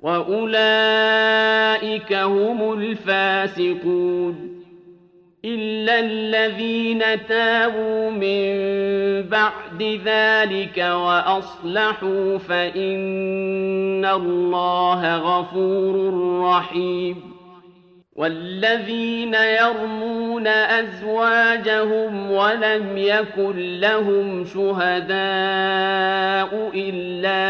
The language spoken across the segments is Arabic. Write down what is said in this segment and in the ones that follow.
واولئك هم الفاسقون الا الذين تابوا من بعد ذلك واصلحوا فان الله غفور رحيم والذين يرمون أزواجهم ولم يكن لهم شهداء إلا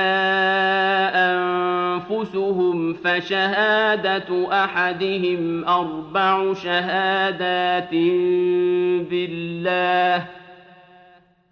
أنفسهم فشهادة أحدهم أربع شهادات بالله ۖ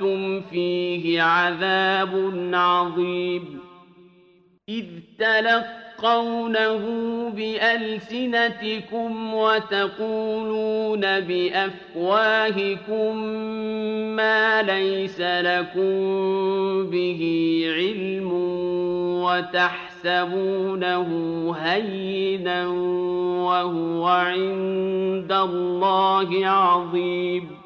وأنتم فيه عذاب عظيم إذ تلقونه بألسنتكم وتقولون بأفواهكم ما ليس لكم به علم وتحسبونه هينا وهو عند الله عظيم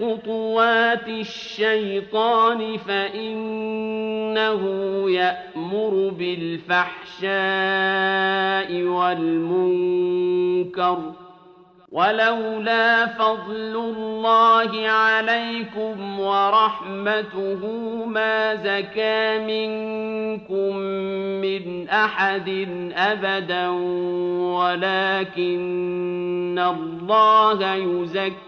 خطوات الشيطان فإنه يأمر بالفحشاء والمنكر. ولولا فضل الله عليكم ورحمته ما زكى منكم من أحد أبدا ولكن الله يزكي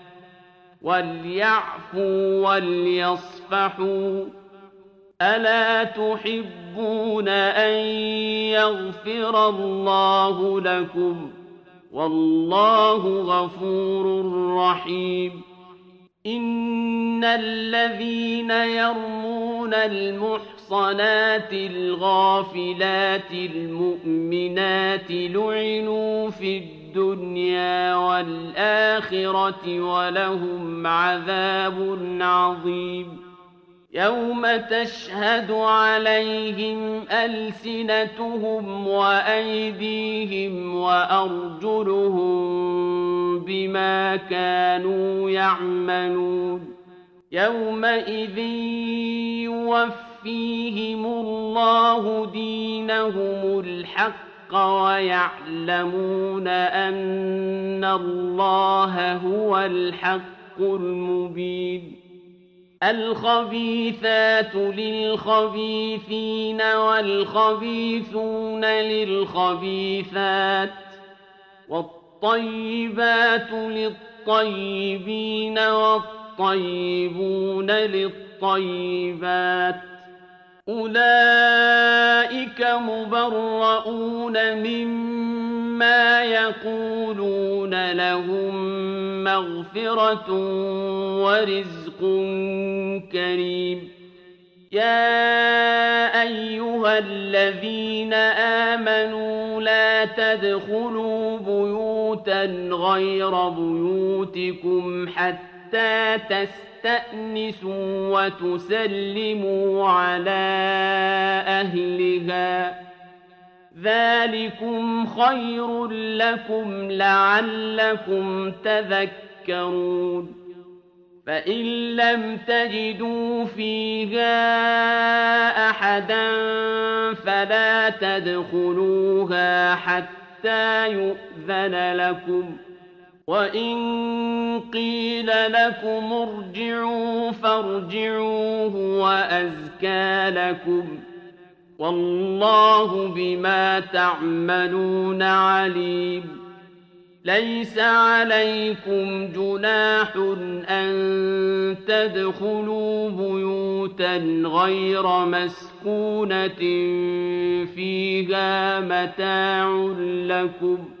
وليعفوا وليصفحوا ألا تحبون أن يغفر الله لكم والله غفور رحيم إن الذين يرمون المحصنات الغافلات المؤمنات لعنوا في الدنيا الدنيا والآخرة ولهم عذاب عظيم. يوم تشهد عليهم ألسنتهم وأيديهم وأرجلهم بما كانوا يعملون. يومئذ يوفيهم الله دينهم الحق الحق ويعلمون أن الله هو الحق المبين. الخبيثات للخبيثين والخبيثون للخبيثات والطيبات للطيبين والطيبون للطيبات. أولئك مبرؤون مما يقولون لهم مغفرة ورزق كريم. يا أيها الذين آمنوا لا تدخلوا بيوتا غير بيوتكم حتى تستطيعوا تستأنسوا وتسلموا على أهلها. ذلكم خير لكم لعلكم تذكرون. فإن لم تجدوا فيها أحدا فلا تدخلوها حتى يؤذن لكم. وإن قيل لكم ارجعوا فارجعوا هو أزكى لكم والله بما تعملون عليم ليس عليكم جناح أن تدخلوا بيوتا غير مسكونة فيها متاع لكم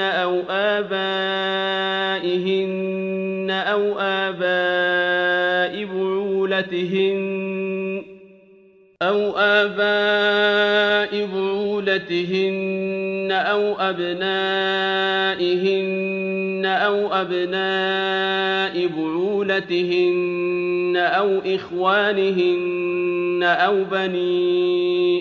أو آبائهن أو آباء بعولتهن أو آباء بعولتهن أو أبنائهن أو أبناء بعولتهن أو إخوانهن أو بني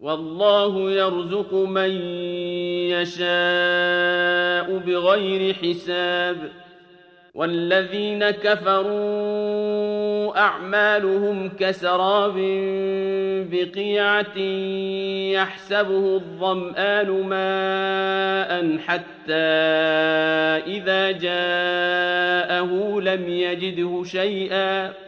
والله يرزق من يشاء بغير حساب. والذين كفروا أعمالهم كسراب بقيعة يحسبه الظمآن ماء حتى إذا جاءه لم يجده شيئا.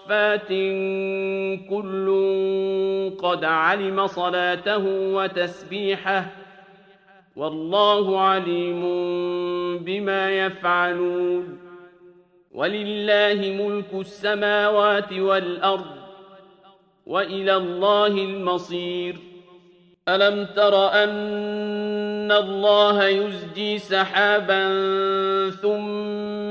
صافات كل قد علم صلاته وتسبيحه والله عليم بما يفعلون ولله ملك السماوات والأرض وإلى الله المصير ألم تر أن الله يزجي سحابا ثم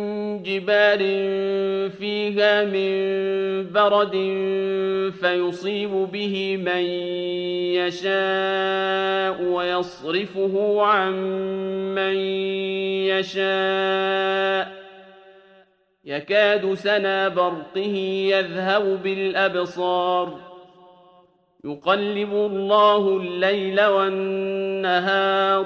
جبال فيها من برد فيصيب به من يشاء ويصرفه عن من يشاء. يكاد سنا برقه يذهب بالأبصار. يقلب الله الليل والنهار.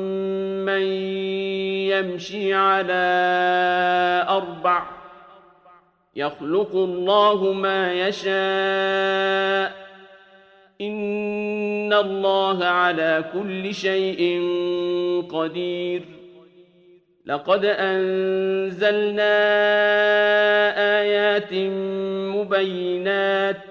من يمشي على أربع يخلق الله ما يشاء إن الله على كل شيء قدير لقد أنزلنا آيات مبينات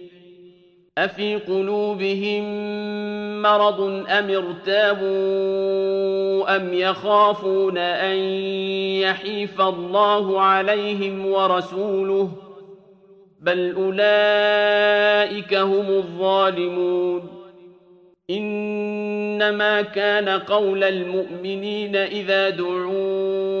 أفي قلوبهم مرض أم ارتابوا أم يخافون أن يحيف الله عليهم ورسوله بل أولئك هم الظالمون. إنما كان قول المؤمنين إذا دعوا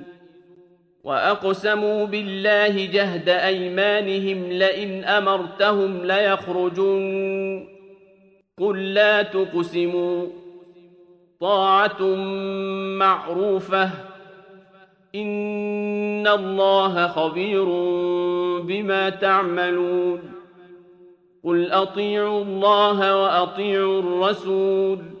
وأقسموا بالله جهد أيمانهم لئن أمرتهم ليخرجن قل لا تقسموا. طاعة معروفة. إن الله خبير بما تعملون. قل أطيعوا الله وأطيعوا الرسول.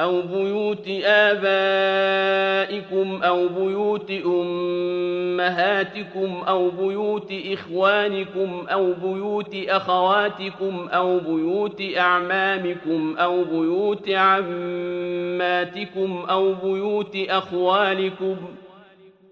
أو بيوت آبائكم أو بيوت أمهاتكم أو بيوت إخوانكم أو بيوت أخواتكم أو بيوت أعمامكم أو بيوت عماتكم أو بيوت أخوالكم ۖ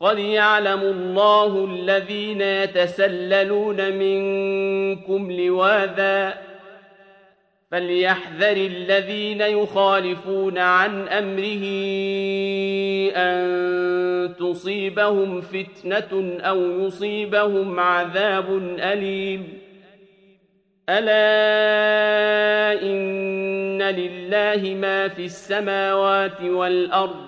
قد يعلم الله الذين يتسللون منكم لواذا فليحذر الذين يخالفون عن امره ان تصيبهم فتنه أو يصيبهم عذاب اليم الا ان لله ما في السماوات والارض